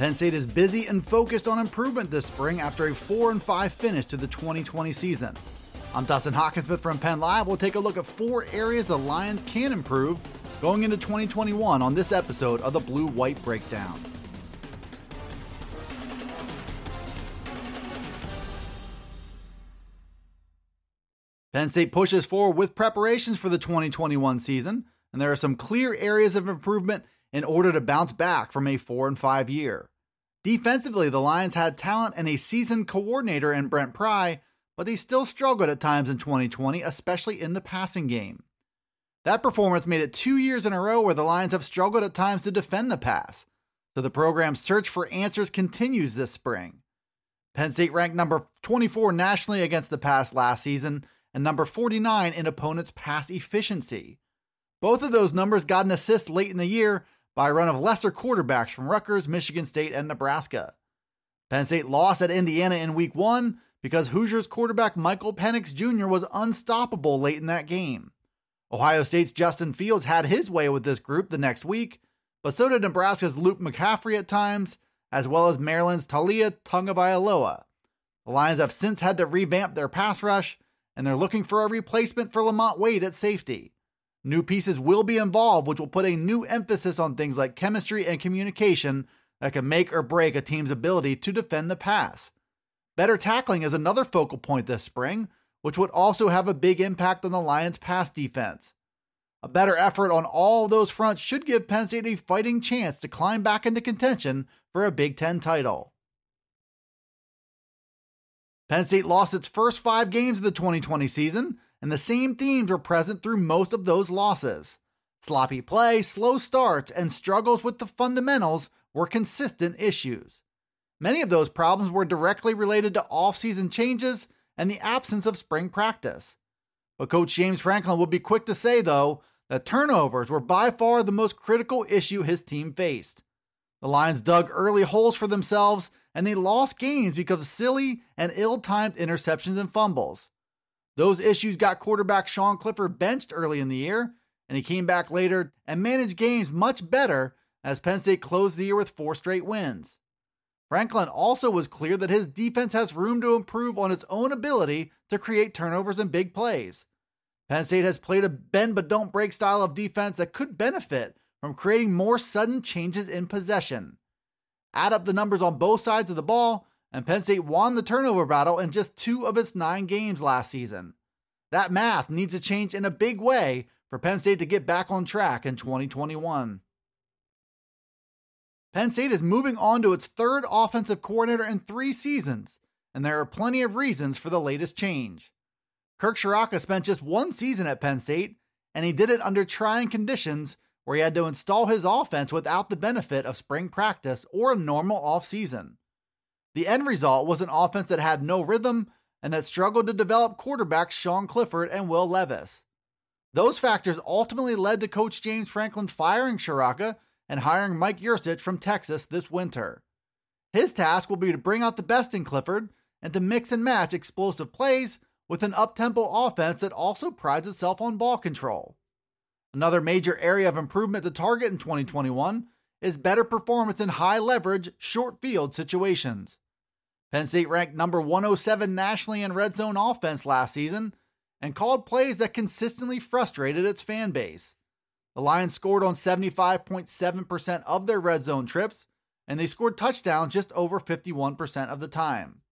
Penn State is busy and focused on improvement this spring after a 4 and 5 finish to the 2020 season. I'm Dustin Hockensmith from Penn Live. We'll take a look at four areas the Lions can improve going into 2021 on this episode of the Blue White Breakdown. Penn State pushes forward with preparations for the 2021 season, and there are some clear areas of improvement in order to bounce back from a 4 and 5 year. Defensively, the Lions had talent and a seasoned coordinator in Brent Pry, but they still struggled at times in 2020, especially in the passing game. That performance made it two years in a row where the Lions have struggled at times to defend the pass, so the program's search for answers continues this spring. Penn State ranked number 24 nationally against the pass last season and number 49 in opponents' pass efficiency. Both of those numbers got an assist late in the year by a run of lesser quarterbacks from Rutgers, Michigan State, and Nebraska. Penn State lost at Indiana in week one because Hoosiers quarterback Michael Penix Jr. was unstoppable late in that game. Ohio State's Justin Fields had his way with this group the next week, but so did Nebraska's Luke McCaffrey at times, as well as Maryland's Taulia Tagovailoa. The Lions have since had to revamp their pass rush, and they're looking for a replacement for Lamont Wade at safety. New pieces will be involved, which will put a new emphasis on things like chemistry and communication that can make or break a team's ability to defend the pass. Better tackling is another focal point this spring, which would also have a big impact on the Lions' pass defense. A better effort on all those fronts should give Penn State a fighting chance to climb back into contention for a Big Ten title. Penn State lost its first five games of the 2020 season, and the same themes were present through most of those losses. Sloppy play, slow starts, and struggles with the fundamentals were consistent issues. Many of those problems were directly related to off-season changes and the absence of spring practice. But Coach James Franklin would be quick to say, though, that turnovers were by far the most critical issue his team faced. The Lions dug early holes for themselves and they lost games because of silly and ill timed interceptions and fumbles. Those issues got quarterback Sean Clifford benched early in the year, and he came back later and managed games much better as Penn State closed the year with four straight wins. Franklin also was clear that his defense has room to improve on its own ability to create turnovers and big plays. Penn State has played a bend but don't break style of defense that could benefit from creating more sudden changes in possession. Add up the numbers on both sides of the ball, and Penn State won the turnover battle in just two of its nine games last season. That math needs to change in a big way for Penn State to get back on track in 2021. Penn State is moving on to its third offensive coordinator in three seasons, and there are plenty of reasons for the latest change. Kirk Ciarrocca spent just one season at Penn State, and he did it under trying conditions where he had to install his offense without the benefit of spring practice or a normal offseason. The end result was an offense that had no rhythm and that struggled to develop quarterbacks Sean Clifford and Will Levis. Those factors ultimately led to Coach James Franklin firing Ciarrocca and hiring Mike Yurcich from Texas this winter. His task will be to bring out the best in Clifford and to mix and match explosive plays with an up-tempo offense that also prides itself on ball control. Another major area of improvement to target in 2021 is better performance in high leverage, short field situations. Penn State ranked number 107 nationally in red zone offense last season and called plays that consistently frustrated its fan base. The Lions scored on 75.7% of their red zone trips, and they scored touchdowns just over 51% of the time.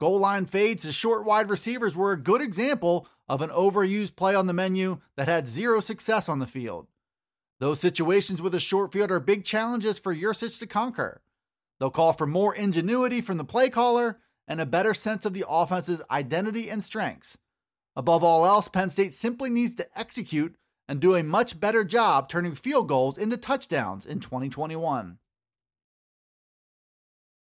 Goal line fades to short wide receivers were a good example of an overused play on the menu that had zero success on the field. Those situations with a short field are big challenges for Yurcich to conquer. They'll call for more ingenuity from the play caller and a better sense of the offense's identity and strengths. Above all else, Penn State simply needs to execute and do a much better job turning field goals into touchdowns in 2021.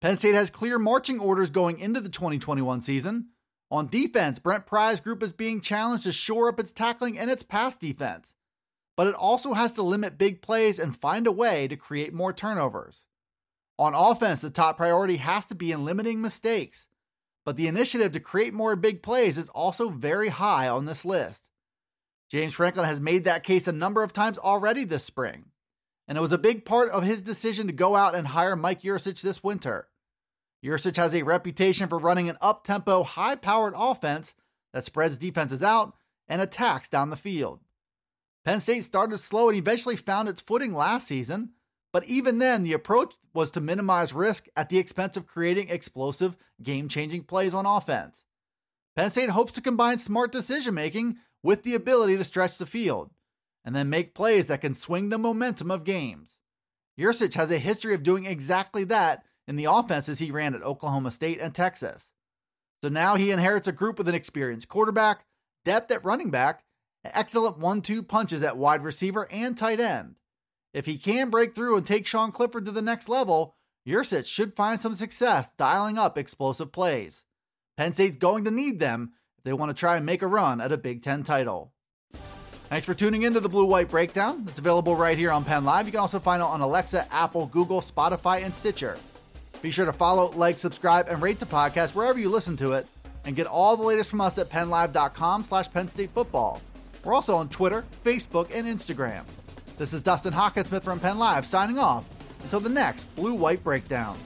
Penn State has clear marching orders going into the 2021 season. On defense, Brent Pry's group is being challenged to shore up its tackling and its pass defense, but it also has to limit big plays and find a way to create more turnovers. On offense, the top priority has to be in limiting mistakes, but the initiative to create more big plays is also very high on this list. James Franklin has made that case a number of times already this spring, and it was a big part of his decision to go out and hire Mike Yurcich this winter. Yurcich has a reputation for running an up tempo, high powered offense that spreads defenses out and attacks down the field. Penn State started slow and eventually found its footing last season, but even then, the approach was to minimize risk at the expense of creating explosive, game changing plays on offense. Penn State hopes to combine smart decision making with the ability to stretch the field and then make plays that can swing the momentum of games. Yurcich has a history of doing exactly that in the offenses he ran at Oklahoma State and Texas. So now he inherits a group with an experienced quarterback, depth at running back, excellent one two punches at wide receiver and tight end. If he can break through and take Sean Clifford to the next level, Yurcich should find some success dialing up explosive plays. Penn State's going to need them if they want to try and make a run at a Big Ten title. Thanks for tuning in to the Blue White Breakdown. It's available right here on Penn Live. You can also find it on Alexa, Apple, Google, Spotify, and Stitcher. Be sure to follow, like, subscribe, and rate the podcast wherever you listen to it, and get all the latest from us at PennLive.com slash Penn State Football. We're also on Twitter, Facebook, and Instagram. This is Dustin Hockensmith from Penn Live signing off until the next Blue White Breakdown.